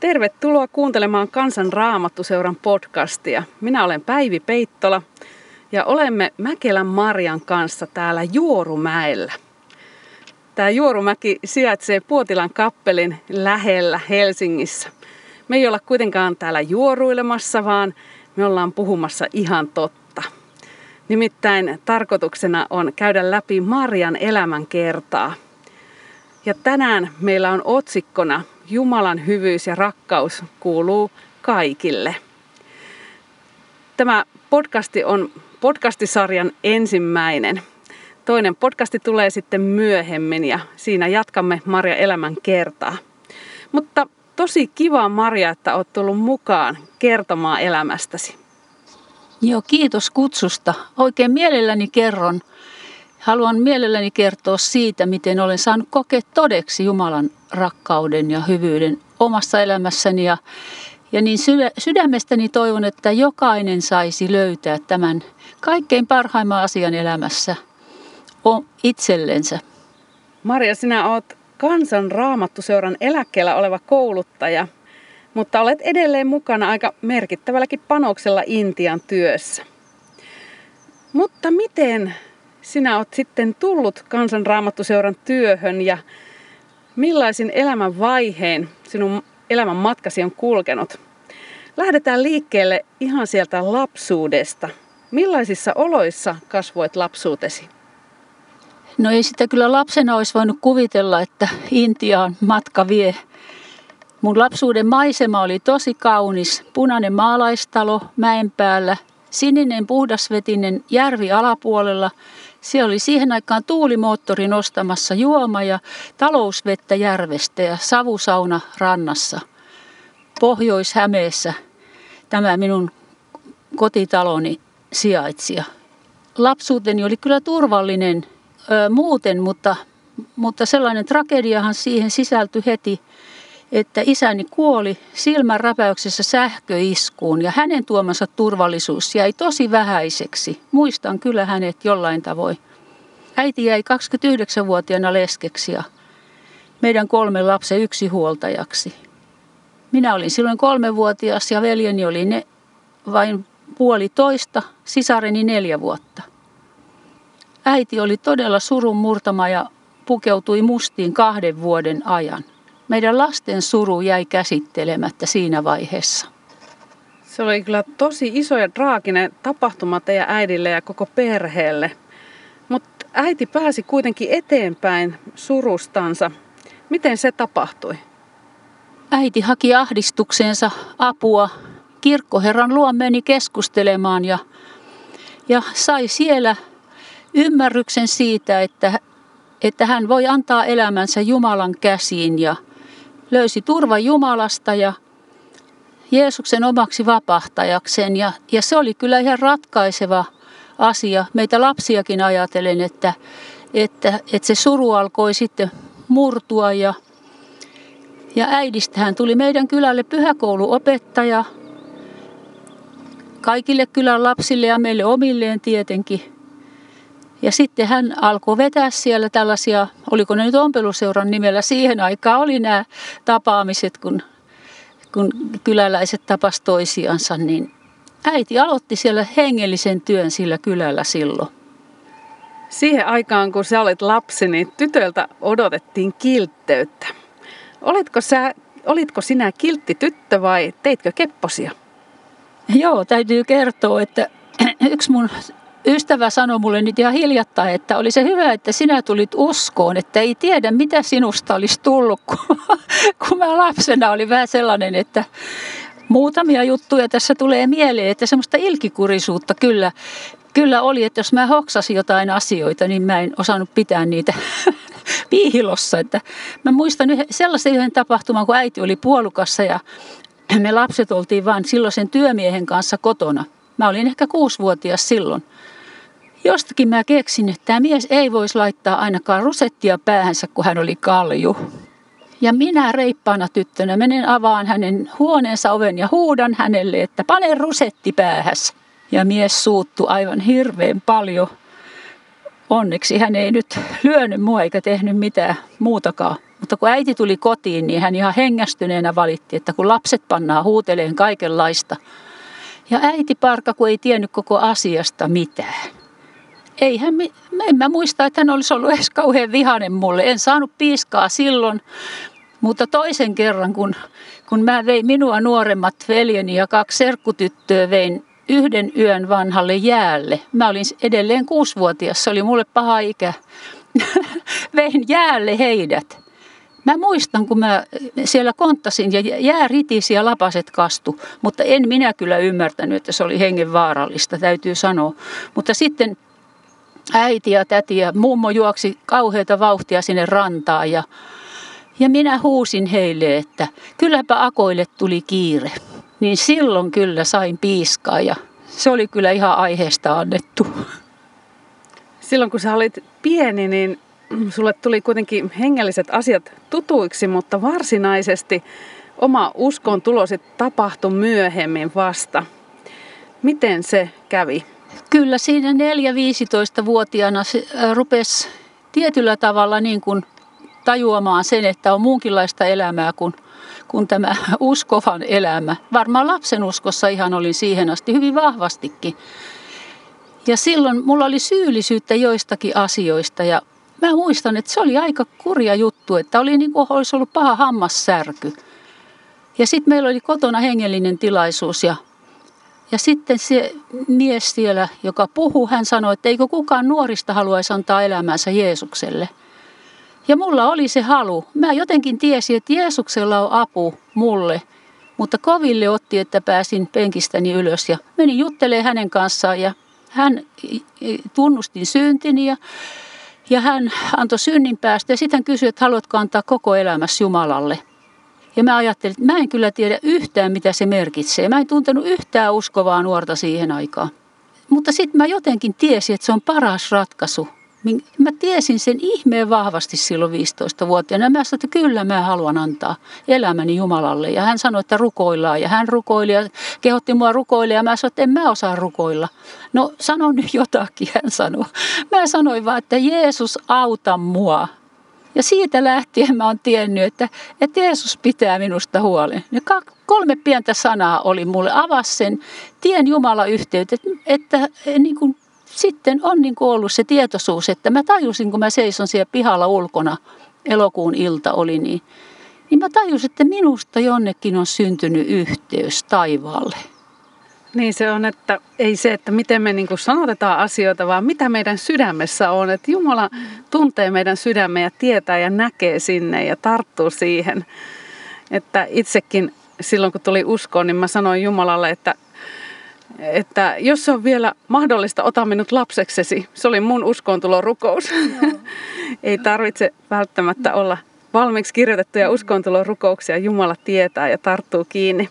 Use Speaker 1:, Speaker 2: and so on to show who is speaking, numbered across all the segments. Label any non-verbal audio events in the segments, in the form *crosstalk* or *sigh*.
Speaker 1: Tervetuloa kuuntelemaan Kansan Raamattuseuran podcastia. Minä olen Päivi Peittola ja olemme Mäkelän Marjan kanssa täällä Juorumäellä. Tämä Juorumäki sijaitsee Puotilan kappelin lähellä Helsingissä. Me ei olla kuitenkaan täällä juoruilemassa, vaan me ollaan puhumassa ihan totta. Nimittäin tarkoituksena on käydä läpi Marian elämänkertaa. Ja tänään meillä on otsikkona Jumalan hyvyys ja rakkaus kuuluu kaikille. Tämä podcasti on podcastisarjan ensimmäinen. Toinen podcasti tulee sitten myöhemmin ja siinä jatkamme Maria elämän kertaa. Mutta tosi kiva Maria, että olet tullut mukaan kertomaan elämästäsi.
Speaker 2: Joo, kiitos kutsusta. Oikein mielelläni kerron. Haluan mielelläni kertoa siitä, miten olen saanut kokea todeksi Jumalan rakkauden ja hyvyyden omassa elämässäni. Ja, ja niin sydämestäni toivon, että jokainen saisi löytää tämän kaikkein parhaimman asian elämässä itsellensä.
Speaker 1: Maria, sinä olet kansan raamattuseuran eläkkeellä oleva kouluttaja, mutta olet edelleen mukana aika merkittävälläkin panoksella Intian työssä. Mutta miten sinä olet sitten tullut kansanraamattuseuran työhön ja millaisin elämän vaiheen sinun elämän matkasi on kulkenut? Lähdetään liikkeelle ihan sieltä lapsuudesta. Millaisissa oloissa kasvoit lapsuutesi?
Speaker 2: No ei sitä kyllä lapsena olisi voinut kuvitella, että Intiaan matka vie. Mun lapsuuden maisema oli tosi kaunis. Punainen maalaistalo mäen päällä, sininen puhdasvetinen järvi alapuolella siellä oli siihen aikaan tuulimoottori nostamassa juoma ja talousvettä järvestä ja savusauna rannassa. Pohjois-Hämeessä tämä minun kotitaloni sijaitsi. Lapsuuteni oli kyllä turvallinen ö, muuten, mutta, mutta sellainen tragediahan siihen sisältyi heti, että isäni kuoli silmän räpäyksessä sähköiskuun ja hänen tuomansa turvallisuus jäi tosi vähäiseksi. Muistan kyllä hänet jollain tavoin. Äiti jäi 29-vuotiaana leskeksi ja meidän kolmen lapsen yksi huoltajaksi. Minä olin silloin kolmevuotias ja veljeni oli ne vain puolitoista, sisareni neljä vuotta. Äiti oli todella surun murtama ja pukeutui mustiin kahden vuoden ajan meidän lasten suru jäi käsittelemättä siinä vaiheessa.
Speaker 1: Se oli kyllä tosi iso ja draaginen tapahtuma teidän äidille ja koko perheelle. Mutta äiti pääsi kuitenkin eteenpäin surustansa. Miten se tapahtui?
Speaker 2: Äiti haki ahdistukseensa apua. Kirkkoherran luo meni keskustelemaan ja, ja sai siellä ymmärryksen siitä, että, että hän voi antaa elämänsä Jumalan käsiin ja – löysi turva Jumalasta ja Jeesuksen omaksi vapahtajakseen. Ja, ja se oli kyllä ihan ratkaiseva asia meitä lapsiakin ajatellen, että, että, että se suru alkoi sitten murtua ja, ja äidistähän tuli meidän kylälle pyhäkouluopettaja, kaikille kylän lapsille ja meille omilleen tietenkin. Ja sitten hän alkoi vetää siellä tällaisia, oliko ne nyt ompeluseuran nimellä, siihen aikaan oli nämä tapaamiset, kun, kun kyläläiset tapas toisiansa, niin äiti aloitti siellä hengellisen työn sillä kylällä silloin.
Speaker 1: Siihen aikaan, kun sä olit lapsi, niin tytöltä odotettiin kiltteyttä. Olitko, sä, olitko sinä kiltti tyttö vai teitkö kepposia?
Speaker 2: Joo, täytyy kertoa, että *clears throat* yksi mun ystävä sanoi mulle nyt ihan hiljattain, että oli se hyvä, että sinä tulit uskoon, että ei tiedä mitä sinusta olisi tullut, kun, *laughs* kun mä lapsena oli vähän sellainen, että muutamia juttuja tässä tulee mieleen, että semmoista ilkikurisuutta kyllä, kyllä oli, että jos mä hoksasin jotain asioita, niin mä en osannut pitää niitä *laughs* piilossa. Että mä muistan sellaisen yhden tapahtuman, kun äiti oli puolukassa ja me lapset oltiin vain silloisen työmiehen kanssa kotona. Mä olin ehkä kuusivuotias silloin. Jostakin mä keksin, että tämä mies ei voisi laittaa ainakaan rusettia päähänsä, kun hän oli kalju. Ja minä reippaana tyttönä menen avaan hänen huoneensa oven ja huudan hänelle, että pane rusetti päähäs. Ja mies suuttu aivan hirveän paljon. Onneksi hän ei nyt lyönyt mua eikä tehnyt mitään muutakaan. Mutta kun äiti tuli kotiin, niin hän ihan hengästyneenä valitti, että kun lapset pannaan huuteleen kaikenlaista. Ja äiti Parka, kun ei tiennyt koko asiasta mitään. Eihän, en mä muista, että hän olisi ollut edes kauhean vihanen mulle. En saanut piiskaa silloin, mutta toisen kerran, kun, kun mä vein minua nuoremmat veljeni ja kaksi serkkutyttöä vein yhden yön vanhalle jäälle. Mä olin edelleen kuusivuotias, se oli mulle paha ikä. *laughs* vein jäälle heidät. Mä muistan, kun mä siellä konttasin ja jää ritisi ja lapaset kastu, mutta en minä kyllä ymmärtänyt, että se oli hengen vaarallista, täytyy sanoa. Mutta sitten äiti ja täti ja mummo juoksi kauheita vauhtia sinne rantaan ja, ja minä huusin heille, että kylläpä akoille tuli kiire. Niin silloin kyllä sain piiskaa ja se oli kyllä ihan aiheesta annettu.
Speaker 1: Silloin kun sä olit pieni, niin sulle tuli kuitenkin hengelliset asiat tutuiksi, mutta varsinaisesti oma uskon tulosi tapahtui myöhemmin vasta. Miten se kävi?
Speaker 2: Kyllä siinä 4-15-vuotiaana se rupesi tietyllä tavalla niin kuin tajuamaan sen, että on muunkinlaista elämää kuin, kuin tämä *laughs* uskovan elämä. Varmaan lapsen uskossa ihan olin siihen asti hyvin vahvastikin. Ja silloin mulla oli syyllisyyttä joistakin asioista ja mä muistan, että se oli aika kurja juttu, että oli niin kuin olisi ollut paha hammassärky. Ja sitten meillä oli kotona hengellinen tilaisuus ja, ja sitten se mies siellä, joka puhuu, hän sanoi, että eikö kukaan nuorista haluaisi antaa elämänsä Jeesukselle. Ja mulla oli se halu. Mä jotenkin tiesin, että Jeesuksella on apu mulle. Mutta koville otti, että pääsin penkistäni ylös ja menin juttelemaan hänen kanssaan ja hän tunnustin syntini ja ja hän antoi synnin päästä ja sitten hän kysyi, että haluatko antaa koko elämässä Jumalalle. Ja mä ajattelin, että mä en kyllä tiedä yhtään, mitä se merkitsee. Mä en tuntenut yhtään uskovaa nuorta siihen aikaan. Mutta sitten mä jotenkin tiesin, että se on paras ratkaisu Mä tiesin sen ihmeen vahvasti silloin 15-vuotiaana. Mä sanoin, että kyllä mä haluan antaa elämäni Jumalalle. Ja hän sanoi, että rukoillaan. Ja hän rukoili ja kehotti mua rukoille. Ja mä sanoin, että en mä osaa rukoilla. No sano nyt jotakin, hän sanoi. Mä sanoin vaan, että Jeesus auta mua. Ja siitä lähtien mä oon tiennyt, että, että Jeesus pitää minusta huolen. Ja kolme pientä sanaa oli mulle. Avasi sen tien Jumala yhteyttä, että, että niin kuin sitten on niin kuin ollut se tietoisuus, että mä tajusin, kun mä seison siellä pihalla ulkona, elokuun ilta oli, niin, niin mä tajusin, että minusta jonnekin on syntynyt yhteys taivaalle.
Speaker 1: Niin se on, että ei se, että miten me niin sanotetaan asioita, vaan mitä meidän sydämessä on. Että Jumala tuntee meidän sydämme ja tietää ja näkee sinne ja tarttuu siihen. Että itsekin silloin kun tuli uskoon, niin mä sanoin Jumalalle, että että jos on vielä mahdollista, ota minut lapseksesi. Se oli mun uskontulon rukous. Ei tarvitse välttämättä olla valmiiksi kirjoitettuja uskontulon rukouksia. Jumala tietää ja tarttuu kiinni.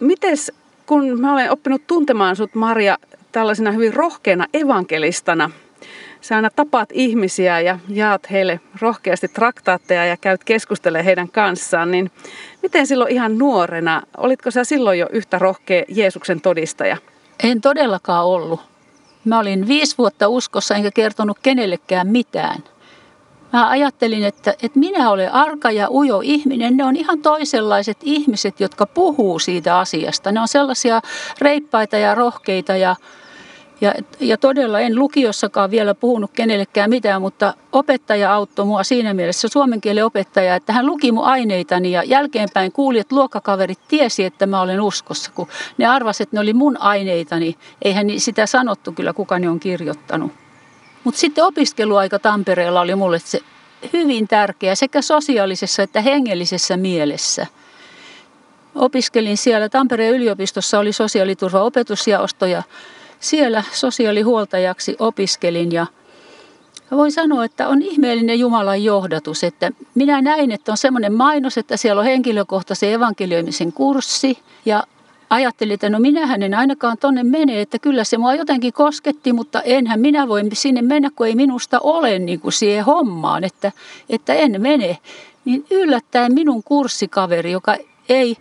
Speaker 1: Mites, kun mä olen oppinut tuntemaan sut Maria tällaisena hyvin rohkeana evankelistana – sä aina tapaat ihmisiä ja jaat heille rohkeasti traktaatteja ja käyt keskustelemaan heidän kanssaan, niin miten silloin ihan nuorena, olitko sä silloin jo yhtä rohkea Jeesuksen todistaja?
Speaker 2: En todellakaan ollut. Mä olin viisi vuotta uskossa enkä kertonut kenellekään mitään. Mä ajattelin, että, että minä olen arka ja ujo ihminen. Ne on ihan toisenlaiset ihmiset, jotka puhuu siitä asiasta. Ne on sellaisia reippaita ja rohkeita ja ja, ja todella en lukiossakaan vielä puhunut kenellekään mitään, mutta opettaja auttoi mua siinä mielessä, suomen kielen opettaja, että hän luki mun aineitani ja jälkeenpäin kuuli, että luokkakaverit tiesi, että mä olen uskossa, kun ne arvasivat, että ne oli mun aineitani. Eihän sitä sanottu kyllä, kuka ne on kirjoittanut. Mutta sitten opiskeluaika Tampereella oli mulle se hyvin tärkeä sekä sosiaalisessa että hengellisessä mielessä. Opiskelin siellä Tampereen yliopistossa, oli sosiaaliturvaopetusjaosto ja siellä sosiaalihuoltajaksi opiskelin ja voin sanoa, että on ihmeellinen Jumalan johdatus, että minä näin, että on semmoinen mainos, että siellä on henkilökohtaisen evankelioimisen kurssi ja ajattelin, että no minähän en ainakaan tonne mene, että kyllä se mua jotenkin kosketti, mutta enhän minä voi sinne mennä, kun ei minusta ole niin kuin siihen hommaan, että, että en mene. Niin yllättäen minun kurssikaveri, joka ei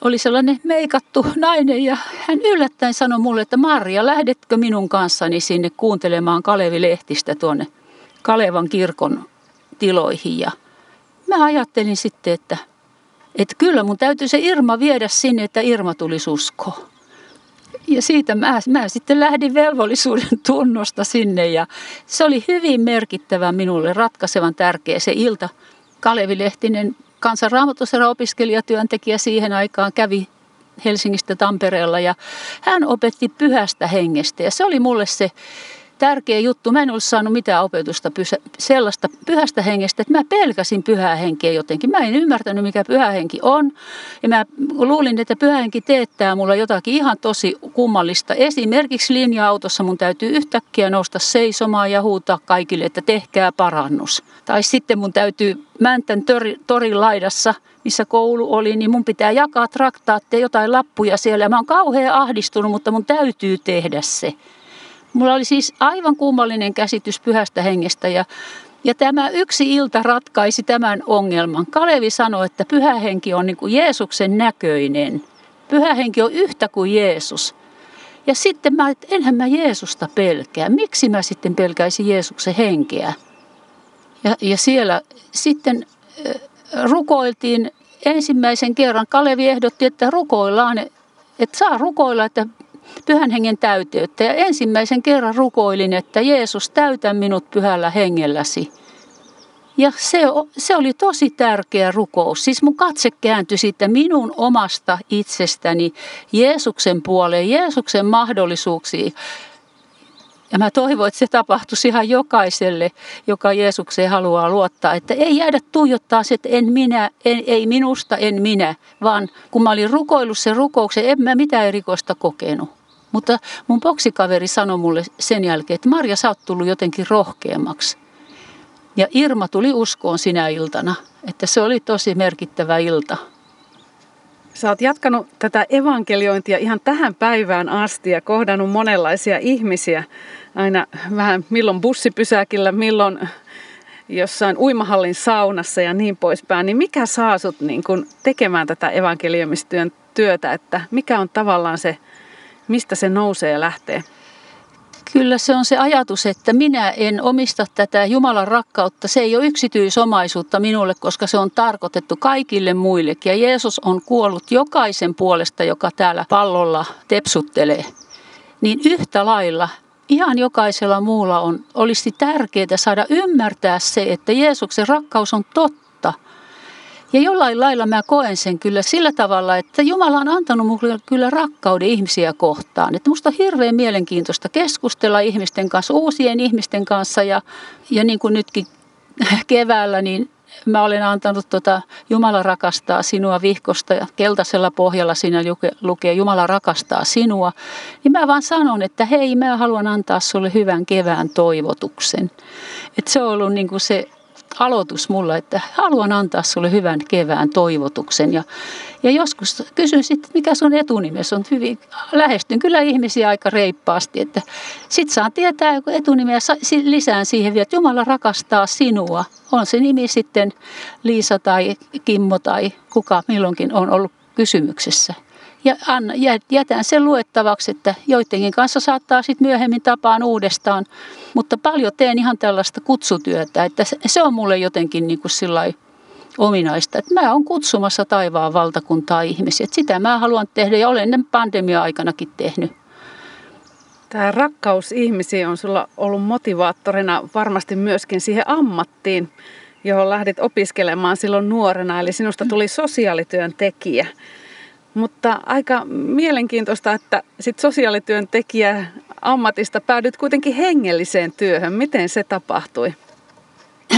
Speaker 2: oli sellainen meikattu nainen ja hän yllättäen sanoi mulle, että Marja, lähdetkö minun kanssani sinne kuuntelemaan Kalevi Lehtistä tuonne Kalevan kirkon tiloihin ja mä ajattelin sitten, että, että kyllä mun täytyy se Irma viedä sinne, että Irma tulisi uskoon. Ja siitä mä, mä sitten lähdin velvollisuuden tunnosta sinne ja se oli hyvin merkittävä minulle, ratkaisevan tärkeä se ilta. Kalevi Lehtinen, kansanraamatusera opiskelijatyöntekijä siihen aikaan, kävi Helsingistä Tampereella ja hän opetti pyhästä hengestä ja se oli mulle se tärkeä juttu. Mä en ollut saanut mitään opetusta pysä, sellaista pyhästä hengestä, että mä pelkäsin pyhää henkeä jotenkin. Mä en ymmärtänyt, mikä pyhä henki on. Ja mä luulin, että pyhä henki teettää mulla jotakin ihan tosi kummallista. Esimerkiksi linja-autossa mun täytyy yhtäkkiä nousta seisomaan ja huutaa kaikille, että tehkää parannus. Tai sitten mun täytyy Mäntän tori, torin laidassa, missä koulu oli, niin mun pitää jakaa traktaatteja, jotain lappuja siellä. Mä oon kauhean ahdistunut, mutta mun täytyy tehdä se. Mulla oli siis aivan kummallinen käsitys pyhästä hengestä ja, ja tämä yksi ilta ratkaisi tämän ongelman. Kalevi sanoi, että pyhä henki on niin kuin Jeesuksen näköinen. Pyhä henki on yhtä kuin Jeesus. Ja sitten mä, että enhän mä Jeesusta pelkää. Miksi mä sitten pelkäisin Jeesuksen henkeä? Ja, ja siellä sitten rukoiltiin ensimmäisen kerran. Kalevi ehdotti, että rukoillaan, että saa rukoilla, että pyhän hengen täyteyttä. Ja ensimmäisen kerran rukoilin, että Jeesus täytä minut pyhällä hengelläsi. Ja se, se oli tosi tärkeä rukous. Siis mun katse kääntyi sitten minun omasta itsestäni Jeesuksen puoleen, Jeesuksen mahdollisuuksiin. Ja mä toivon, että se tapahtuisi ihan jokaiselle, joka Jeesukseen haluaa luottaa. Että ei jäädä tuijottaa se, että en minä, en, ei minusta, en minä. Vaan kun mä olin rukoillut sen rukouksen, en mä mitään erikoista kokenut. Mutta mun boksikaveri sanoi mulle sen jälkeen, että Marja, sä oot tullut jotenkin rohkeammaksi. Ja Irma tuli uskoon sinä iltana, että se oli tosi merkittävä ilta.
Speaker 1: Sä oot jatkanut tätä evankeliointia ihan tähän päivään asti ja kohdannut monenlaisia ihmisiä. Aina vähän milloin bussipysäkillä, milloin jossain uimahallin saunassa ja niin poispäin. Niin mikä saa sut niin kun tekemään tätä evankelioimistyön työtä, että mikä on tavallaan se Mistä se nousee ja lähtee?
Speaker 2: Kyllä se on se ajatus, että minä en omista tätä Jumalan rakkautta. Se ei ole yksityisomaisuutta minulle, koska se on tarkoitettu kaikille muillekin. Ja Jeesus on kuollut jokaisen puolesta, joka täällä pallolla tepsuttelee. Niin yhtä lailla ihan jokaisella muulla on, olisi tärkeää saada ymmärtää se, että Jeesuksen rakkaus on totta ja jollain lailla mä koen sen kyllä sillä tavalla, että Jumala on antanut mulle kyllä rakkauden ihmisiä kohtaan. Että musta on hirveän mielenkiintoista keskustella ihmisten kanssa, uusien ihmisten kanssa ja, ja niin kuin nytkin keväällä, niin mä olen antanut tuota Jumala rakastaa sinua vihkosta ja keltaisella pohjalla siinä lukee Jumala rakastaa sinua. Niin mä vaan sanon, että hei, mä haluan antaa sulle hyvän kevään toivotuksen. Että se on ollut niin kuin se aloitus mulla, että haluan antaa sulle hyvän kevään toivotuksen. Ja, ja joskus kysyn sitten, mikä sun etunimesi on hyvin, lähestyn kyllä ihmisiä aika reippaasti, että sit saan tietää etunimeä lisään siihen vielä, että Jumala rakastaa sinua. On se nimi sitten Liisa tai Kimmo tai kuka milloinkin on ollut kysymyksessä ja anna, jätän sen luettavaksi, että joidenkin kanssa saattaa sitten myöhemmin tapaan uudestaan. Mutta paljon teen ihan tällaista kutsutyötä, että se on mulle jotenkin niin kuin ominaista, että mä oon kutsumassa taivaan valtakuntaa ihmisiä. Että sitä mä haluan tehdä ja olen pandemia-aikanakin tehnyt.
Speaker 1: Tämä rakkaus ihmisiin on sulla ollut motivaattorina varmasti myöskin siihen ammattiin, johon lähdit opiskelemaan silloin nuorena. Eli sinusta tuli sosiaalityöntekijä. Mutta aika mielenkiintoista, että sit sosiaalityöntekijä ammatista päädyt kuitenkin hengelliseen työhön. Miten se tapahtui?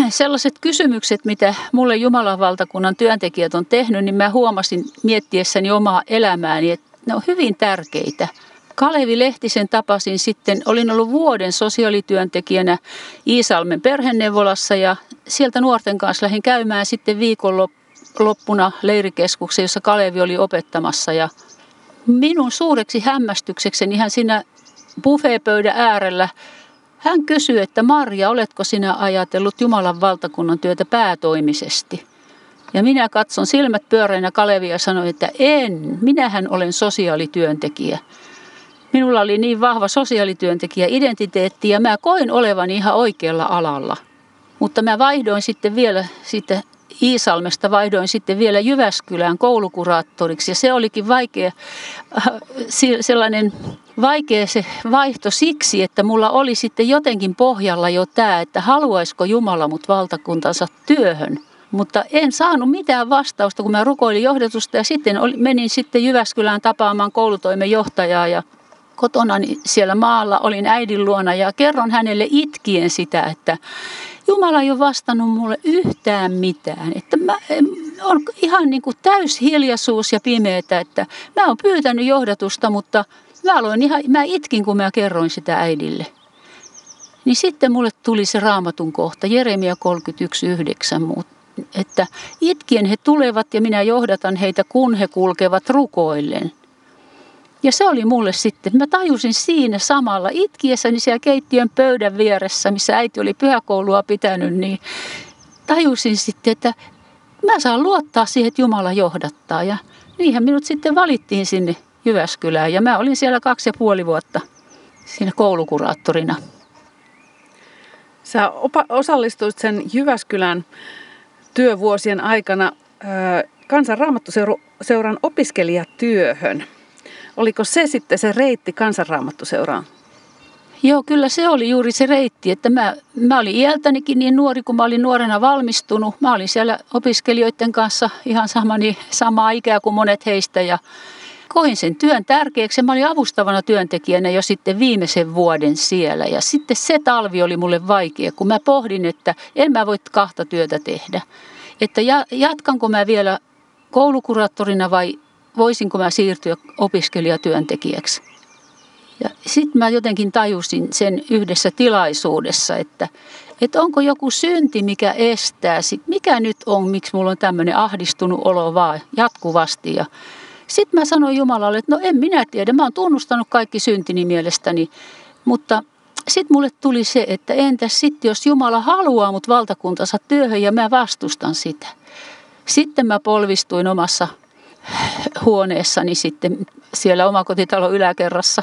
Speaker 2: Sellaiset kysymykset, mitä mulle Jumalan valtakunnan työntekijät on tehnyt, niin mä huomasin miettiessäni omaa elämääni, että ne on hyvin tärkeitä. Kalevi Lehtisen tapasin sitten, olin ollut vuoden sosiaalityöntekijänä Iisalmen perheneuvolassa ja sieltä nuorten kanssa lähdin käymään sitten viikonloppu loppuna leirikeskuksen, jossa Kalevi oli opettamassa. Ja minun suureksi hämmästyksekseni hän siinä buffeepöydän äärellä hän kysyi, että Marja, oletko sinä ajatellut Jumalan valtakunnan työtä päätoimisesti? Ja minä katson silmät pyöreänä Kalevia ja sanoin, että en, minähän olen sosiaalityöntekijä. Minulla oli niin vahva sosiaalityöntekijä identiteetti ja mä koin olevani ihan oikealla alalla. Mutta mä vaihdoin sitten vielä siitä Iisalmesta vaihdoin sitten vielä Jyväskylään koulukuraattoriksi ja se olikin vaikea, äh, sellainen vaikea se vaihto siksi, että mulla oli sitten jotenkin pohjalla jo tämä, että haluaisiko Jumala mut valtakuntansa työhön. Mutta en saanut mitään vastausta, kun mä rukoilin johdatusta ja sitten menin sitten Jyväskylään tapaamaan koulutoimen johtajaa ja kotona siellä maalla olin äidin luona ja kerron hänelle itkien sitä, että Jumala ei ole vastannut mulle yhtään mitään. Että mä, on ihan niin kuin täys hiljaisuus ja pimeätä, että mä oon pyytänyt johdatusta, mutta mä, aloin ihan, mä itkin, kun mä kerroin sitä äidille. Niin sitten mulle tuli se raamatun kohta, Jeremia 31.9, että itkien he tulevat ja minä johdatan heitä, kun he kulkevat rukoillen. Ja se oli mulle sitten, mä tajusin siinä samalla itkiessäni siellä keittiön pöydän vieressä, missä äiti oli pyhäkoulua pitänyt, niin tajusin sitten, että mä saan luottaa siihen, että Jumala johdattaa. Ja niinhän minut sitten valittiin sinne Jyväskylään ja mä olin siellä kaksi ja puoli vuotta siinä koulukuraattorina.
Speaker 1: Sä opa- osallistuit sen Jyväskylän työvuosien aikana kansanraamattuseuran opiskelijatyöhön – Oliko se sitten se reitti kansanraamattuseuraan?
Speaker 2: Joo, kyllä se oli juuri se reitti, että mä, mä olin iältänikin niin nuori, kun mä olin nuorena valmistunut. Mä olin siellä opiskelijoiden kanssa ihan samani, samaa ikää kuin monet heistä ja koin sen työn tärkeäksi. Mä olin avustavana työntekijänä jo sitten viimeisen vuoden siellä ja sitten se talvi oli mulle vaikea, kun mä pohdin, että en mä voi kahta työtä tehdä. Että jatkanko mä vielä koulukuraattorina vai voisinko mä siirtyä opiskelijatyöntekijäksi. Ja sitten mä jotenkin tajusin sen yhdessä tilaisuudessa, että, että onko joku synti, mikä estää, sit, mikä nyt on, miksi mulla on tämmöinen ahdistunut olo vaan jatkuvasti. Ja sitten mä sanoin Jumalalle, että no en minä tiedä, mä oon tunnustanut kaikki syntini mielestäni, mutta sitten mulle tuli se, että entäs sitten, jos Jumala haluaa mut valtakuntansa työhön ja mä vastustan sitä. Sitten mä polvistuin omassa huoneessani sitten siellä omakotitalon yläkerrassa.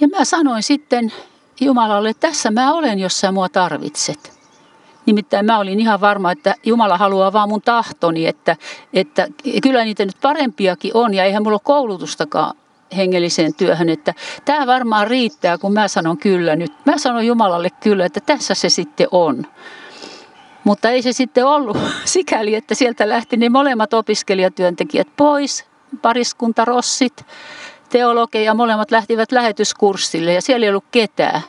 Speaker 2: Ja mä sanoin sitten Jumalalle, tässä mä olen, jos sä mua tarvitset. Nimittäin mä olin ihan varma, että Jumala haluaa vaan mun tahtoni, että, että kyllä niitä nyt parempiakin on ja eihän mulla ole koulutustakaan hengelliseen työhön, että tämä varmaan riittää, kun mä sanon kyllä nyt. Mä sanon Jumalalle kyllä, että tässä se sitten on. Mutta ei se sitten ollut *laughs* sikäli, että sieltä lähti ne molemmat opiskelijatyöntekijät pois, pariskunta Rossit, teologeja, molemmat lähtivät lähetyskurssille ja siellä ei ollut ketään.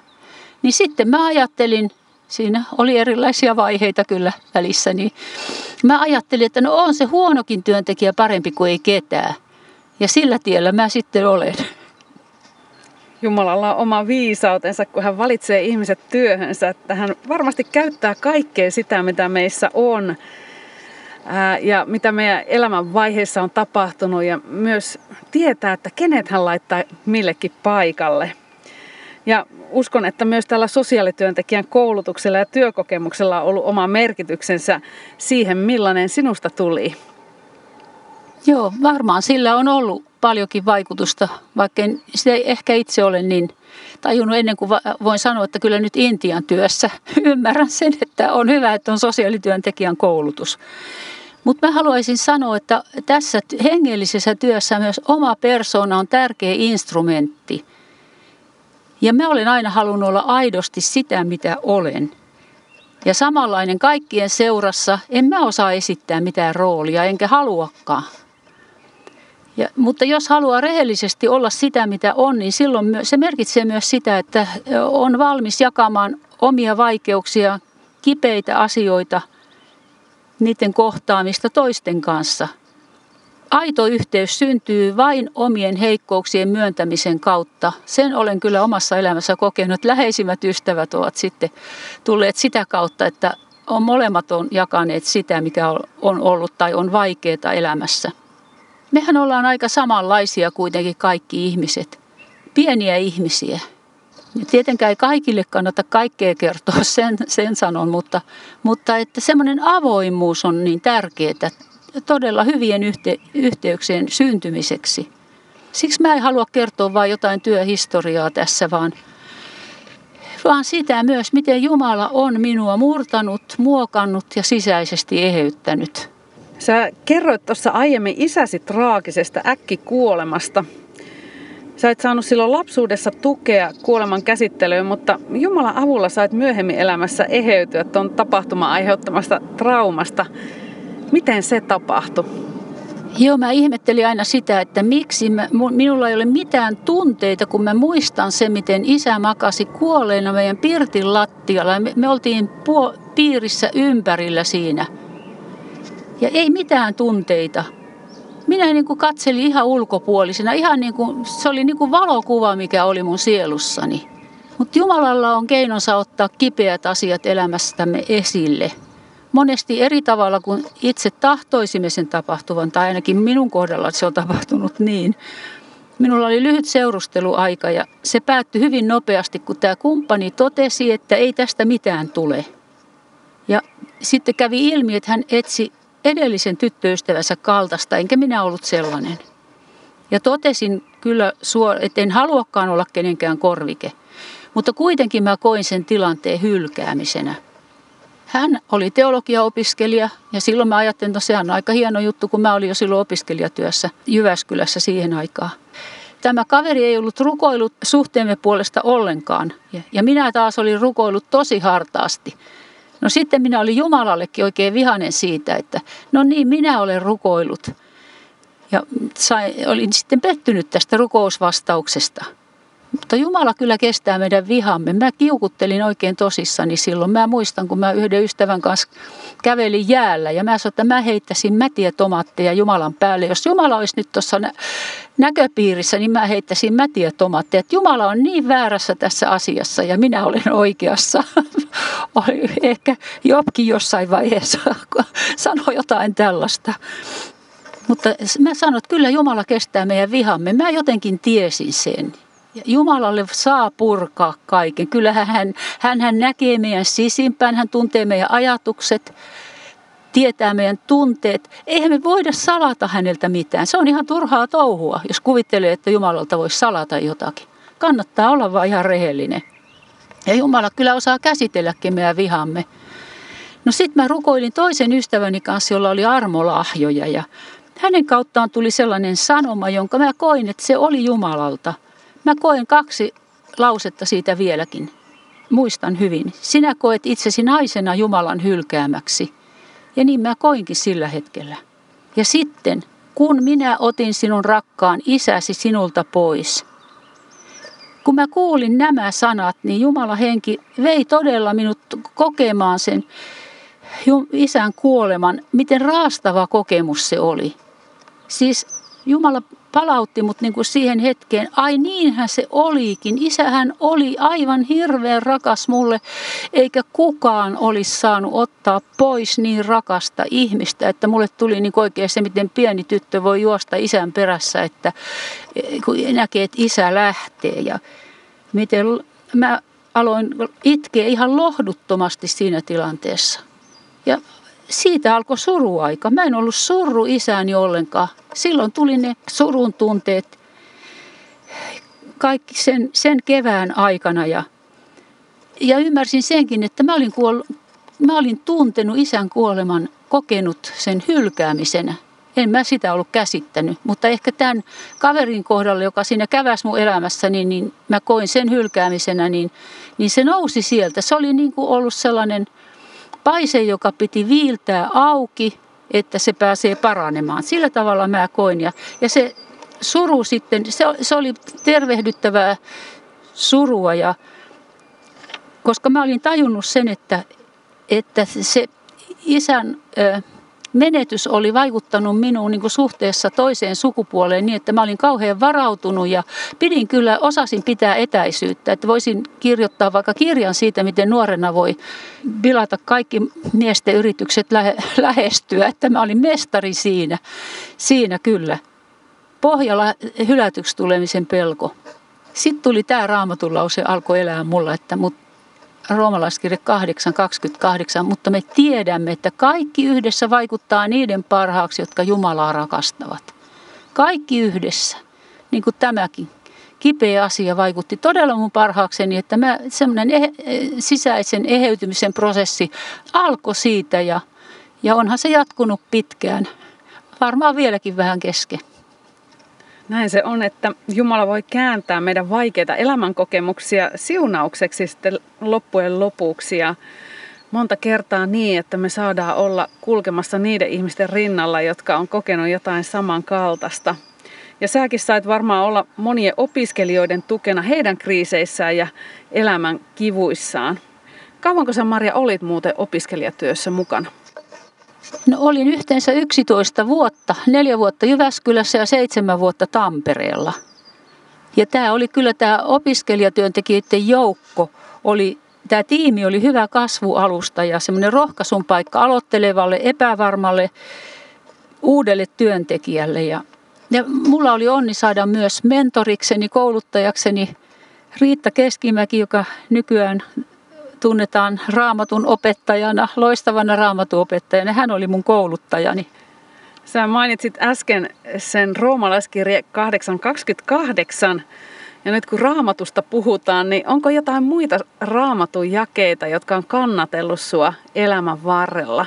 Speaker 2: Niin sitten mä ajattelin, siinä oli erilaisia vaiheita kyllä välissä, niin mä ajattelin, että no on se huonokin työntekijä parempi kuin ei ketään. Ja sillä tiellä mä sitten olen. *laughs*
Speaker 1: Jumalalla on oma viisautensa, kun hän valitsee ihmiset työhönsä, että hän varmasti käyttää kaikkea sitä, mitä meissä on ja mitä meidän elämän vaiheessa on tapahtunut ja myös tietää, että kenet hän laittaa millekin paikalle. Ja uskon, että myös tällä sosiaalityöntekijän koulutuksella ja työkokemuksella on ollut oma merkityksensä siihen, millainen sinusta tuli.
Speaker 2: Joo, varmaan sillä on ollut paljonkin vaikutusta, vaikka en sitä ehkä itse ole niin tajunnut ennen kuin voin sanoa, että kyllä nyt Intian työssä *laughs* ymmärrän sen, että on hyvä, että on sosiaalityöntekijän koulutus. Mutta mä haluaisin sanoa, että tässä hengellisessä työssä myös oma persona on tärkeä instrumentti. Ja mä olen aina halunnut olla aidosti sitä, mitä olen. Ja samanlainen kaikkien seurassa, en mä osaa esittää mitään roolia, enkä haluakaan. Ja, mutta jos haluaa rehellisesti olla sitä, mitä on, niin silloin se merkitsee myös sitä, että on valmis jakamaan omia vaikeuksia, kipeitä asioita, niiden kohtaamista toisten kanssa. Aito yhteys syntyy vain omien heikkouksien myöntämisen kautta. Sen olen kyllä omassa elämässä kokenut. Läheisimmät ystävät ovat sitten tulleet sitä kautta, että on molemmat on jakaneet sitä, mikä on ollut tai on vaikeaa elämässä. Mehän ollaan aika samanlaisia kuitenkin kaikki ihmiset. Pieniä ihmisiä. Ja tietenkään ei kaikille kannata kaikkea kertoa, *laughs* sen, sen sanon, mutta, mutta että semmoinen avoimuus on niin tärkeää todella hyvien yhte, yhteyksien syntymiseksi. Siksi mä en halua kertoa vain jotain työhistoriaa tässä, vaan, vaan sitä myös, miten Jumala on minua murtanut, muokannut ja sisäisesti eheyttänyt.
Speaker 1: Sä kerroit tuossa aiemmin isäsi traagisesta äkkikuolemasta. Sä et saanut silloin lapsuudessa tukea kuoleman käsittelyyn, mutta Jumalan avulla sait myöhemmin elämässä eheytyä tuon tapahtuman aiheuttamasta traumasta. Miten se tapahtui?
Speaker 2: Joo, mä ihmettelin aina sitä, että miksi mä, minulla ei ole mitään tunteita, kun mä muistan se, miten isä makasi kuolleena meidän pirtin lattialla. Me, me oltiin puo, piirissä ympärillä siinä. Ja ei mitään tunteita. Minä niin kuin katselin ihan ulkopuolisena, ihan niin kuin, se oli niin kuin valokuva, mikä oli mun sielussani. Mutta Jumalalla on keinonsa ottaa kipeät asiat elämästämme esille – monesti eri tavalla kuin itse tahtoisimme sen tapahtuvan, tai ainakin minun kohdalla se on tapahtunut niin. Minulla oli lyhyt seurusteluaika ja se päättyi hyvin nopeasti, kun tämä kumppani totesi, että ei tästä mitään tule. Ja sitten kävi ilmi, että hän etsi edellisen tyttöystävänsä kaltaista, enkä minä ollut sellainen. Ja totesin kyllä, että en haluakaan olla kenenkään korvike. Mutta kuitenkin mä koin sen tilanteen hylkäämisenä. Hän oli teologiaopiskelija ja silloin mä ajattelin, että no sehän on aika hieno juttu, kun mä olin jo silloin opiskelijatyössä Jyväskylässä siihen aikaan. Tämä kaveri ei ollut rukoillut suhteemme puolesta ollenkaan ja minä taas olin rukoillut tosi hartaasti. No sitten minä olin Jumalallekin oikein vihanen siitä, että no niin, minä olen rukoillut. Ja sain, olin sitten pettynyt tästä rukousvastauksesta. Mutta Jumala kyllä kestää meidän vihamme. Mä kiukuttelin oikein tosissani silloin. Mä muistan, kun mä yhden ystävän kanssa kävelin jäällä ja mä sanoin, että mä heittäisin mätiä tomaatteja Jumalan päälle. Jos Jumala olisi nyt tuossa nä- näköpiirissä, niin mä heittäisin mätiä tomaatteja. Että Jumala on niin väärässä tässä asiassa ja minä olen oikeassa. *laughs* Oli ehkä Jopkin jossain vaiheessa sanoi jotain tällaista. Mutta mä sanoin, että kyllä Jumala kestää meidän vihamme. Mä jotenkin tiesin sen. Jumalalle saa purkaa kaiken. Kyllähän hän, hän, hän näkee meidän sisimpään, hän tuntee meidän ajatukset, tietää meidän tunteet. Eihän me voida salata häneltä mitään. Se on ihan turhaa touhua, jos kuvittelee, että Jumalalta voisi salata jotakin. Kannattaa olla vain ihan rehellinen. Ja Jumala kyllä osaa käsitelläkin meidän vihamme. No sitten mä rukoilin toisen ystäväni kanssa, jolla oli armolahjoja ja hänen kauttaan tuli sellainen sanoma, jonka mä koin, että se oli Jumalalta – Mä koen kaksi lausetta siitä vieläkin. Muistan hyvin. Sinä koet itsesi naisena Jumalan hylkäämäksi. Ja niin mä koinkin sillä hetkellä. Ja sitten, kun minä otin sinun rakkaan isäsi sinulta pois. Kun mä kuulin nämä sanat, niin Jumala henki vei todella minut kokemaan sen isän kuoleman, miten raastava kokemus se oli. Siis Jumala palautti mut niin kuin siihen hetkeen. Ai niinhän se olikin. Isähän oli aivan hirveän rakas mulle, eikä kukaan olisi saanut ottaa pois niin rakasta ihmistä, että mulle tuli niin oikein se, miten pieni tyttö voi juosta isän perässä, että kun näkee, että isä lähtee ja miten mä aloin itkeä ihan lohduttomasti siinä tilanteessa. Ja siitä alkoi suruaika. Mä en ollut surru isäni ollenkaan. Silloin tuli ne surun tunteet kaikki sen, sen kevään aikana ja, ja ymmärsin senkin, että mä olin, kuollut, mä olin tuntenut isän kuoleman, kokenut sen hylkäämisenä. En mä sitä ollut käsittänyt, mutta ehkä tämän kaverin kohdalla, joka siinä käväsi mun elämässäni, niin, niin mä koin sen hylkäämisenä, niin, niin se nousi sieltä. Se oli niin kuin ollut sellainen – paise, joka piti viiltää auki, että se pääsee paranemaan. Sillä tavalla mä koin. Ja, ja se suru sitten, se, se oli tervehdyttävää surua. Ja, koska mä olin tajunnut sen, että, että se isän... Ö, menetys oli vaikuttanut minuun niin kuin suhteessa toiseen sukupuoleen niin, että mä olin kauhean varautunut ja pidin kyllä, osasin pitää etäisyyttä. Että voisin kirjoittaa vaikka kirjan siitä, miten nuorena voi pilata kaikki miesten yritykset lähe, lähestyä. Että mä olin mestari siinä, siinä kyllä. Pohjalla hylätyksi tulemisen pelko. Sitten tuli tämä raamatun lause, alkoi elää mulla, että mut roomalaiskirja 8.28, mutta me tiedämme, että kaikki yhdessä vaikuttaa niiden parhaaksi, jotka Jumalaa rakastavat. Kaikki yhdessä, niin kuin tämäkin kipeä asia vaikutti todella mun parhaakseni, että mä semmoinen eh, sisäisen eheytymisen prosessi alkoi siitä ja, ja onhan se jatkunut pitkään. Varmaan vieläkin vähän kesken.
Speaker 1: Näin se on, että Jumala voi kääntää meidän vaikeita elämänkokemuksia siunaukseksi sitten loppujen lopuksi. Ja monta kertaa niin, että me saadaan olla kulkemassa niiden ihmisten rinnalla, jotka on kokenut jotain samankaltaista. Ja säkin sait varmaan olla monien opiskelijoiden tukena heidän kriiseissään ja elämän kivuissaan. Kauanko sä Maria olit muuten opiskelijatyössä mukana?
Speaker 2: No olin yhteensä 11 vuotta, neljä vuotta Jyväskylässä ja seitsemän vuotta Tampereella. Ja tämä oli kyllä tämä opiskelijatyöntekijöiden joukko, oli, tämä tiimi oli hyvä kasvualusta ja semmoinen rohkaisun paikka aloittelevalle, epävarmalle, uudelle työntekijälle. Ja, ja mulla oli onni saada myös mentorikseni, kouluttajakseni Riitta Keskimäki, joka nykyään tunnetaan raamatun opettajana, loistavana raamatun opettajana. Hän oli mun kouluttajani.
Speaker 1: Sä mainitsit äsken sen roomalaiskirje 8.28. Ja nyt kun raamatusta puhutaan, niin onko jotain muita raamatun jakeita, jotka on kannatellut sua elämän varrella?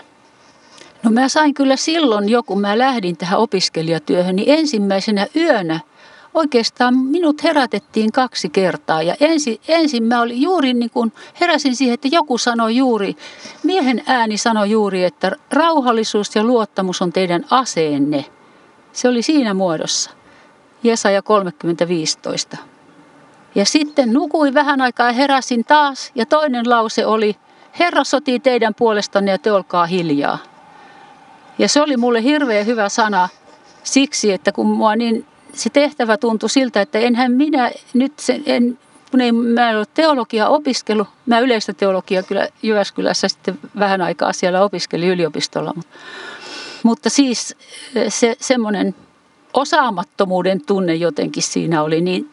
Speaker 2: No mä sain kyllä silloin jo, kun mä lähdin tähän opiskelijatyöhön, niin ensimmäisenä yönä – oikeastaan minut herätettiin kaksi kertaa. Ja ensin, ensin mä olin juuri niin kuin heräsin siihen, että joku sanoi juuri, miehen ääni sanoi juuri, että rauhallisuus ja luottamus on teidän aseenne. Se oli siinä muodossa. Jesaja 30.15. Ja sitten nukuin vähän aikaa ja heräsin taas ja toinen lause oli, Herra sotii teidän puolestanne ja te olkaa hiljaa. Ja se oli mulle hirveän hyvä sana siksi, että kun mua niin se tehtävä tuntui siltä, että enhän minä nyt, sen, en, kun ei, mä en ole teologia opiskellut, mä yleistä teologia kyllä Jyväskylässä sitten vähän aikaa siellä opiskelin yliopistolla, mutta, mutta siis se semmoinen osaamattomuuden tunne jotenkin siinä oli. Niin,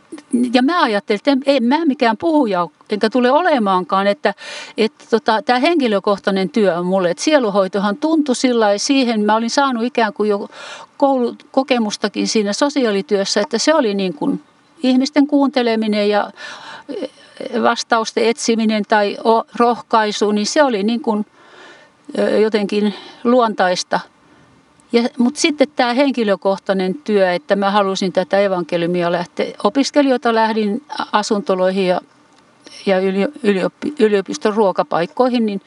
Speaker 2: ja mä ajattelin, että en, en mä mikään puhuja enkä tule olemaankaan, että, että tota, tämä henkilökohtainen työ on mulle. Että sieluhoitohan tuntui sillä siihen, mä olin saanut ikään kuin jo koulukokemustakin siinä sosiaalityössä, että se oli niin kuin ihmisten kuunteleminen ja vastausten etsiminen tai rohkaisu, niin se oli niin kuin jotenkin luontaista – ja, mutta sitten tämä henkilökohtainen työ, että mä halusin tätä evankeliumia lähteä. Opiskelijoita lähdin asuntoloihin ja, ja yliopi, yliopiston ruokapaikkoihin, niin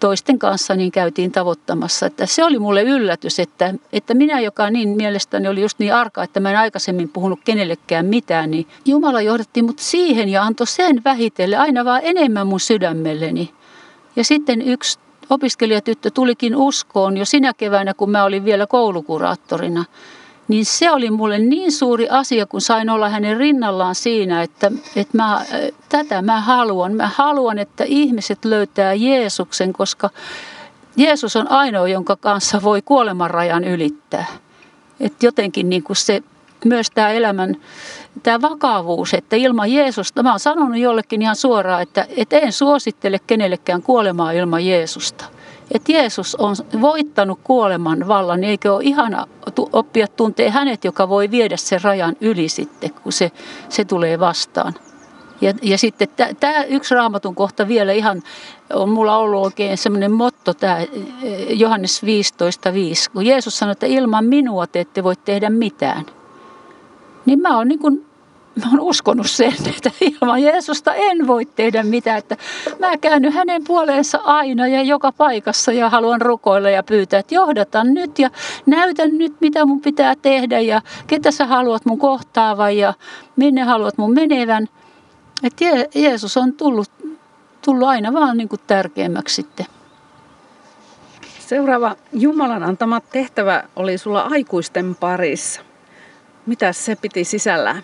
Speaker 2: toisten kanssa niin käytiin tavoittamassa. Että se oli mulle yllätys, että, että minä, joka niin mielestäni oli just niin arka, että mä en aikaisemmin puhunut kenellekään mitään, niin Jumala johdatti mut siihen ja antoi sen vähitelle aina vaan enemmän mun sydämelleni. Ja sitten yksi opiskelijatyttö tulikin uskoon jo sinä keväänä, kun mä olin vielä koulukuraattorina. Niin se oli mulle niin suuri asia, kun sain olla hänen rinnallaan siinä, että, että mä, tätä mä haluan. Mä haluan, että ihmiset löytää Jeesuksen, koska Jeesus on ainoa, jonka kanssa voi kuolemanrajan ylittää. Että jotenkin niin kuin se, myös tämä elämän tämä vakavuus, että ilman Jeesusta, mä oon sanonut jollekin ihan suoraan, että, että en suosittele kenellekään kuolemaa ilman Jeesusta. Että Jeesus on voittanut kuoleman vallan, niin eikö ole ihana oppia tuntee hänet, joka voi viedä sen rajan yli sitten, kun se, se tulee vastaan. Ja, ja sitten tämä yksi raamatun kohta vielä ihan, on mulla ollut oikein semmoinen motto, tämä Johannes 15.5, kun Jeesus sanoi, että ilman minua te ette voi tehdä mitään. Niin mä oon niin kuin mä oon uskonut sen, *laughs* että ilman Jeesusta en voi tehdä mitään. Että mä käännyn hänen puoleensa aina ja joka paikassa ja haluan rukoilla ja pyytää, että johdata nyt ja näytän nyt, mitä mun pitää tehdä ja ketä sä haluat mun kohtaavan ja minne haluat mun menevän. Että Jeesus on tullut, tullut aina vaan niin kuin tärkeämmäksi sitten.
Speaker 1: Seuraava Jumalan antama tehtävä oli sulla aikuisten parissa. Mitä se piti sisällään?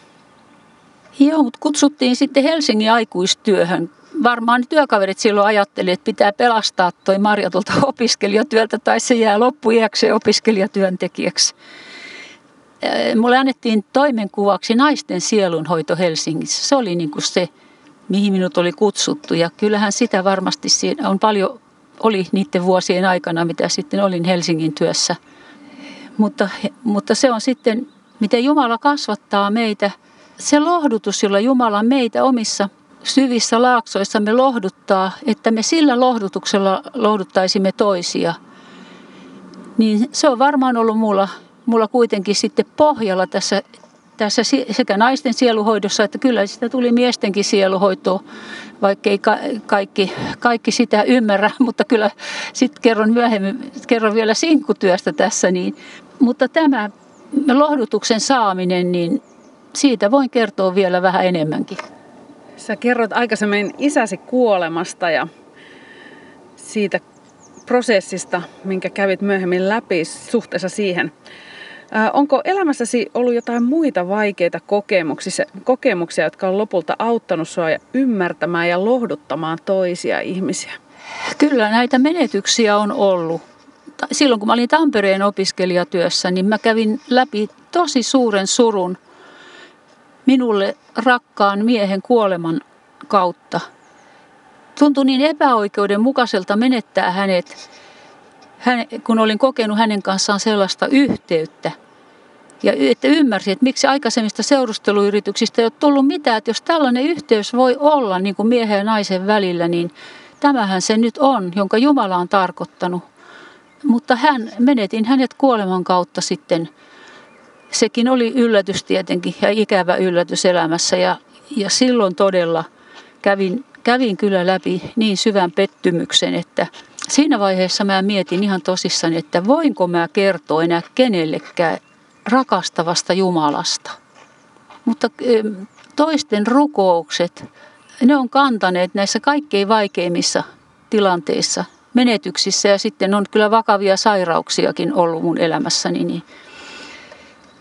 Speaker 2: Joo, mutta kutsuttiin sitten Helsingin aikuistyöhön. Varmaan työkaverit silloin ajattelivat, että pitää pelastaa toi Marja tuolta *laughs* opiskelijatyöltä tai se jää loppuiäkseen opiskelijatyöntekijäksi. Mulle annettiin toimenkuvaksi naisten sielunhoito Helsingissä. Se oli niin kuin se, mihin minut oli kutsuttu. Ja kyllähän sitä varmasti siinä on paljon, oli niiden vuosien aikana, mitä sitten olin Helsingin työssä. Mutta, mutta se on sitten, miten Jumala kasvattaa meitä – se lohdutus, jolla Jumala meitä omissa syvissä laaksoissamme lohduttaa, että me sillä lohdutuksella lohduttaisimme toisia, niin se on varmaan ollut mulla, mulla kuitenkin sitten pohjalla tässä, tässä sekä naisten sieluhoidossa, että kyllä sitä tuli miestenkin sieluhoitoa, vaikka ei ka- kaikki, kaikki sitä ymmärrä, *laughs* mutta kyllä sitten kerron myöhemmin, kerron vielä sinkkutyöstä tässä. Niin, mutta tämä lohdutuksen saaminen, niin siitä voin kertoa vielä vähän enemmänkin.
Speaker 1: Sä kerrot aikaisemmin isäsi kuolemasta ja siitä prosessista, minkä kävit myöhemmin läpi suhteessa siihen. Onko elämässäsi ollut jotain muita vaikeita kokemuksia, kokemuksia, jotka on lopulta auttanut sinua ymmärtämään ja lohduttamaan toisia ihmisiä?
Speaker 2: Kyllä näitä menetyksiä on ollut. Silloin kun mä olin Tampereen opiskelijatyössä, niin mä kävin läpi tosi suuren surun minulle rakkaan miehen kuoleman kautta. Tuntui niin epäoikeudenmukaiselta menettää hänet, hän, kun olin kokenut hänen kanssaan sellaista yhteyttä. Ja että ymmärsin, että miksi aikaisemmista seurusteluyrityksistä ei ole tullut mitään, että jos tällainen yhteys voi olla niin kuin miehen ja naisen välillä, niin tämähän se nyt on, jonka Jumala on tarkoittanut. Mutta hän, menetin hänet kuoleman kautta sitten – sekin oli yllätys tietenkin ja ikävä yllätys elämässä ja, ja silloin todella kävin, kävin kyllä läpi niin syvän pettymyksen, että siinä vaiheessa mä mietin ihan tosissani, että voinko mä kertoa enää kenellekään rakastavasta Jumalasta. Mutta toisten rukoukset, ne on kantaneet näissä kaikkein vaikeimmissa tilanteissa, menetyksissä ja sitten on kyllä vakavia sairauksiakin ollut mun elämässäni, niin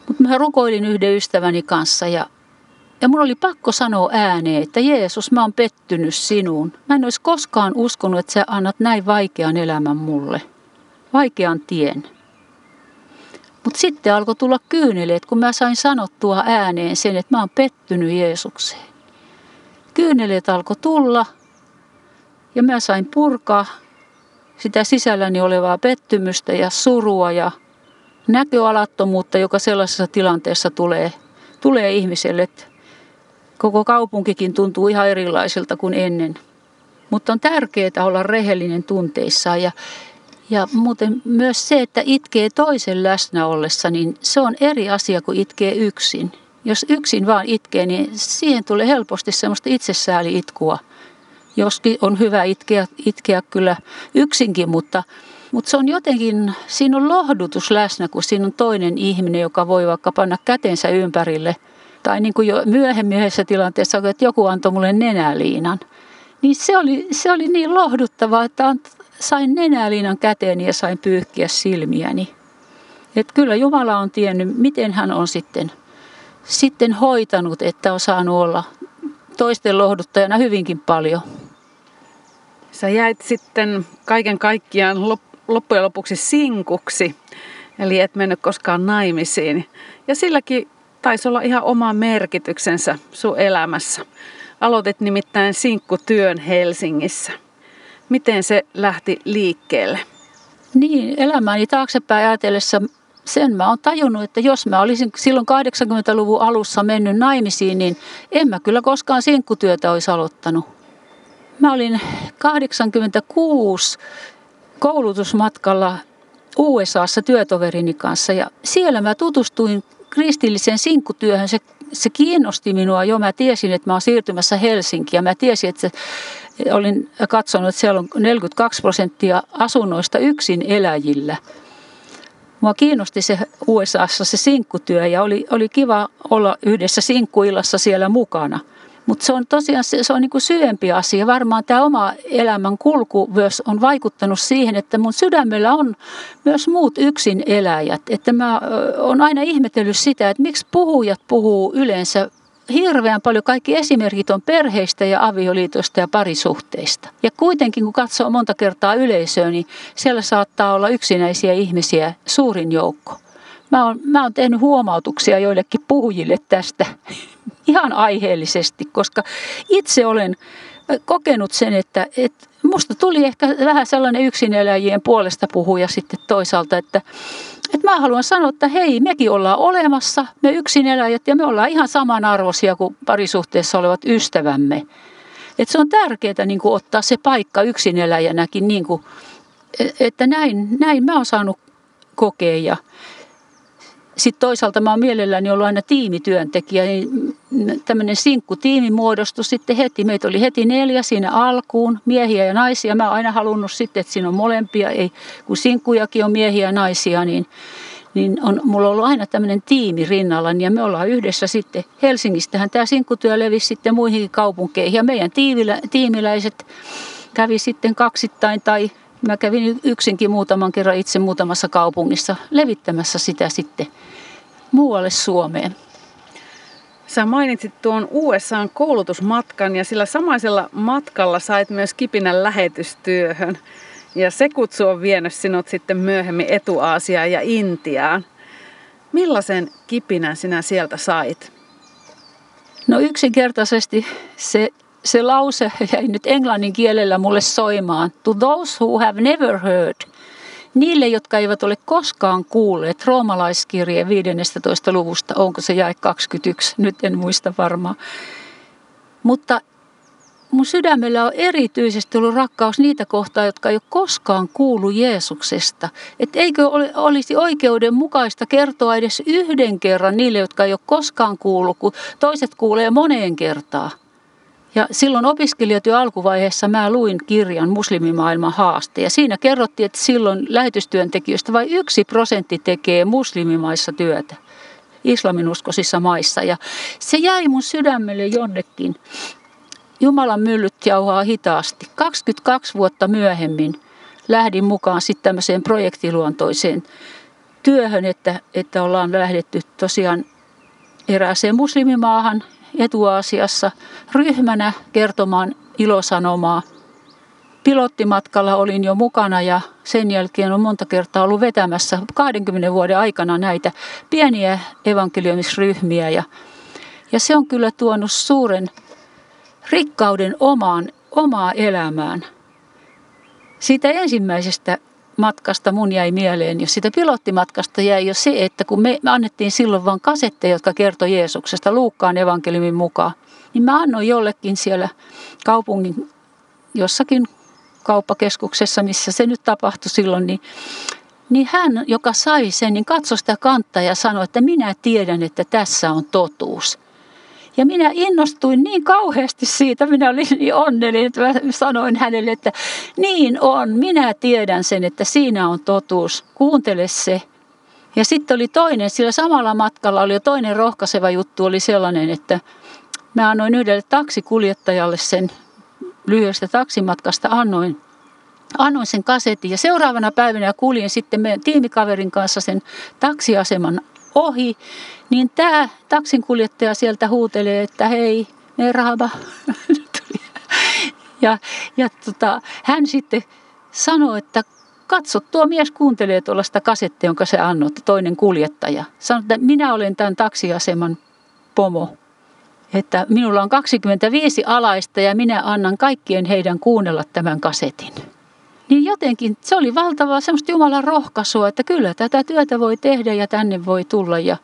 Speaker 2: mutta mä rukoilin yhden ystäväni kanssa ja, ja mun oli pakko sanoa ääneen, että Jeesus, mä oon pettynyt sinuun. Mä en olisi koskaan uskonut, että sä annat näin vaikean elämän mulle. Vaikean tien. Mutta sitten alkoi tulla kyyneleet, kun mä sain sanottua ääneen sen, että mä oon pettynyt Jeesukseen. Kyyneleet alkoi tulla ja mä sain purkaa sitä sisälläni olevaa pettymystä ja surua ja näköalattomuutta, joka sellaisessa tilanteessa tulee, tulee ihmiselle. Koko kaupunkikin tuntuu ihan erilaiselta kuin ennen. Mutta on tärkeää olla rehellinen tunteissaan ja, ja muuten myös se, että itkee toisen läsnä ollessa, niin se on eri asia kuin itkee yksin. Jos yksin vaan itkee, niin siihen tulee helposti semmoista itsesääli-itkua. Joskin on hyvä itkeä, itkeä kyllä yksinkin, mutta mutta se on jotenkin, siinä on lohdutus läsnä, kun siinä on toinen ihminen, joka voi vaikka panna kätensä ympärille. Tai niin kuin jo myöhemmin yhdessä tilanteessa, että joku antoi mulle nenäliinan. Niin se oli, se oli niin lohduttavaa, että sain nenäliinan käteeni ja sain pyyhkiä silmiäni. Et kyllä Jumala on tiennyt, miten hän on sitten, sitten hoitanut, että on saanut olla toisten lohduttajana hyvinkin paljon.
Speaker 1: Sä jäit sitten kaiken kaikkiaan loppujen lopuksi sinkuksi, eli et mennyt koskaan naimisiin. Ja silläkin taisi olla ihan oma merkityksensä sun elämässä. Aloitit nimittäin sinkkutyön Helsingissä. Miten se lähti liikkeelle?
Speaker 2: Niin, elämäni taaksepäin ajatellessa sen mä oon tajunnut, että jos mä olisin silloin 80-luvun alussa mennyt naimisiin, niin en mä kyllä koskaan sinkkutyötä olisi aloittanut. Mä olin 86 koulutusmatkalla USAssa työtoverini kanssa ja siellä mä tutustuin kristilliseen sinkkutyöhön. Se, se kiinnosti minua jo. Mä tiesin, että mä oon siirtymässä Helsinkiin ja mä tiesin, että olin katsonut, että siellä on 42 prosenttia asunnoista yksin eläjillä. Mua kiinnosti se USAssa se sinkkutyö ja oli, oli kiva olla yhdessä sinkkuillassa siellä mukana – mutta se on tosiaan se, se on niin syvempi asia. Varmaan tämä oma elämän kulku myös on vaikuttanut siihen, että mun sydämellä on myös muut yksin eläjät. Että mä oon aina ihmetellyt sitä, että miksi puhujat puhuu yleensä hirveän paljon. Kaikki esimerkit on perheistä ja avioliitosta ja parisuhteista. Ja kuitenkin kun katsoo monta kertaa yleisöä, niin siellä saattaa olla yksinäisiä ihmisiä suurin joukko. Mä oon, mä oon tehnyt huomautuksia joillekin puhujille tästä ihan aiheellisesti, koska itse olen kokenut sen, että, että musta tuli ehkä vähän sellainen yksineläjien puolesta puhuja sitten toisaalta, että, Että mä haluan sanoa, että hei, mekin ollaan olemassa, me yksin eläjät ja me ollaan ihan samanarvoisia kuin parisuhteessa olevat ystävämme. Että se on tärkeää niin kuin ottaa se paikka eläjänäkin, niin kuin, e, että näin, näin mä oon saanut kokea. Sitten toisaalta mä oon mielelläni ollut aina tiimityöntekijä, niin tämmöinen tiimi muodostui sitten heti. Meitä oli heti neljä siinä alkuun, miehiä ja naisia. Mä oon aina halunnut sitten, että siinä on molempia, ei, kun sinkkujakin on miehiä ja naisia, niin, niin on, mulla on ollut aina tämmöinen tiimi rinnalla, ja me ollaan yhdessä sitten, Helsingistähän tämä sinkkutyö levisi sitten muihinkin kaupunkeihin, ja meidän tiimilä, tiimiläiset kävi sitten kaksittain tai Mä kävin yksinkin muutaman kerran itse muutamassa kaupungissa levittämässä sitä sitten muualle Suomeen.
Speaker 1: Sä mainitsit tuon USAn koulutusmatkan ja sillä samaisella matkalla sait myös kipinän lähetystyöhön. Ja se kutsu on vienyt sinut sitten myöhemmin Etu-Aasiaan ja Intiaan. Millaisen kipinän sinä sieltä sait?
Speaker 2: No yksinkertaisesti se se lause *laughs* jäi nyt englannin kielellä mulle soimaan. To those who have never heard. Niille, jotka eivät ole koskaan kuulleet roomalaiskirjeen 15. luvusta, onko se jäi 21, nyt en muista varmaan. Mutta mun sydämellä on erityisesti ollut rakkaus niitä kohtaa, jotka ei ole koskaan kuullut Jeesuksesta. Että eikö olisi oikeudenmukaista kertoa edes yhden kerran niille, jotka ei ole koskaan kuullut, kun toiset kuulee moneen kertaan. Ja silloin opiskelijatyö alkuvaiheessa mä luin kirjan Muslimimaailman haaste. Ja siinä kerrottiin, että silloin lähetystyöntekijöistä vain yksi prosentti tekee muslimimaissa työtä islaminuskoisissa maissa. Ja se jäi mun sydämelle jonnekin. Jumalan myllyt jauhaa hitaasti. 22 vuotta myöhemmin lähdin mukaan sitten tämmöiseen projektiluontoiseen työhön, että, että ollaan lähdetty tosiaan erääseen muslimimaahan, Etuasiassa ryhmänä kertomaan ilosanomaa. Pilottimatkalla olin jo mukana ja sen jälkeen on monta kertaa ollut vetämässä 20 vuoden aikana näitä pieniä evankeliumisryhmiä. Ja, ja se on kyllä tuonut suuren rikkauden omaan, omaa elämään. Siitä ensimmäisestä matkasta mun jäi mieleen, jos sitä pilottimatkasta jäi jo se, että kun me, me annettiin silloin vain kasetteja, jotka kertoi Jeesuksesta Luukkaan evankeliumin mukaan, niin mä annoin jollekin siellä kaupungin jossakin kauppakeskuksessa, missä se nyt tapahtui silloin, niin, niin hän, joka sai sen, niin katsoi sitä kantaa ja sanoi, että minä tiedän, että tässä on totuus. Ja minä innostuin niin kauheasti siitä, minä olin niin onnellinen, että mä sanoin hänelle, että niin on, minä tiedän sen, että siinä on totuus, kuuntele se. Ja sitten oli toinen, sillä samalla matkalla oli jo toinen rohkaiseva juttu, oli sellainen, että mä annoin yhdelle taksikuljettajalle sen lyhyestä taksimatkasta, annoin annoin sen kasetin ja seuraavana päivänä kuljin sitten meidän tiimikaverin kanssa sen taksiaseman ohi, niin tämä taksinkuljettaja sieltä huutelee, että hei, merhaba. *laughs* ja ja tota, hän sitten sanoi, että katso, tuo mies kuuntelee tuollaista kasettia, jonka se annot, toinen kuljettaja. Sanoi, että minä olen tämän taksiaseman pomo. Että minulla on 25 alaista ja minä annan kaikkien heidän kuunnella tämän kasetin. Niin jotenkin se oli valtavaa semmoista Jumalan rohkaisua, että kyllä tätä työtä voi tehdä ja tänne voi tulla. Ja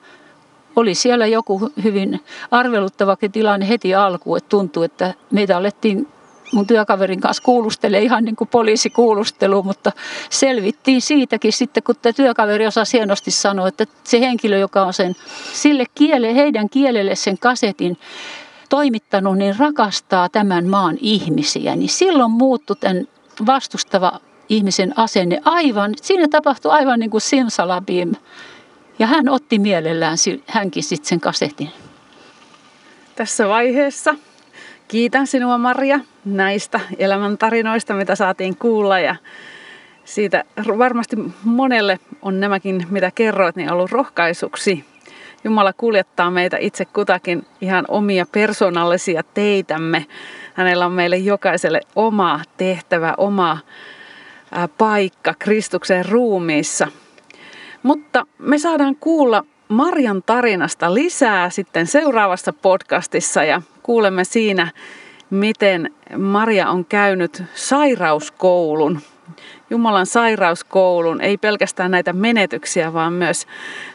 Speaker 2: oli siellä joku hyvin arveluttavakin tilanne heti alkuun, että tuntui, että meitä alettiin mun työkaverin kanssa kuulustelee ihan niin kuin poliisikuulustelu, mutta selvittiin siitäkin sitten, kun tämä työkaveri osasi hienosti sanoa, että se henkilö, joka on sen sille kiele, heidän kielelle sen kasetin toimittanut, niin rakastaa tämän maan ihmisiä, niin silloin muuttui tämän vastustava ihmisen asenne aivan, siinä tapahtui aivan niin kuin simsalabim. Ja hän otti mielellään hänkin sitten sen kasetin.
Speaker 1: Tässä vaiheessa kiitän sinua Maria näistä elämäntarinoista, mitä saatiin kuulla ja siitä varmasti monelle on nämäkin, mitä kerroit, niin ollut rohkaisuksi. Jumala kuljettaa meitä itse kutakin ihan omia persoonallisia teitämme Hänellä on meille jokaiselle oma tehtävä, oma paikka Kristuksen ruumiissa. Mutta me saadaan kuulla Marjan tarinasta lisää sitten seuraavassa podcastissa ja kuulemme siinä, miten Maria on käynyt sairauskoulun, Jumalan sairauskoulun, ei pelkästään näitä menetyksiä, vaan myös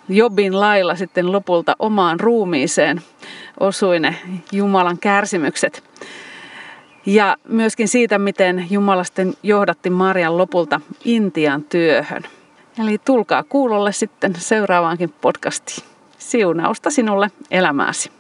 Speaker 1: Jobin lailla sitten lopulta omaan ruumiiseen osui ne Jumalan kärsimykset. Ja myöskin siitä, miten Jumala sitten johdatti Marian lopulta Intian työhön. Eli tulkaa kuulolle sitten seuraavaankin podcastiin. Siunausta sinulle elämääsi.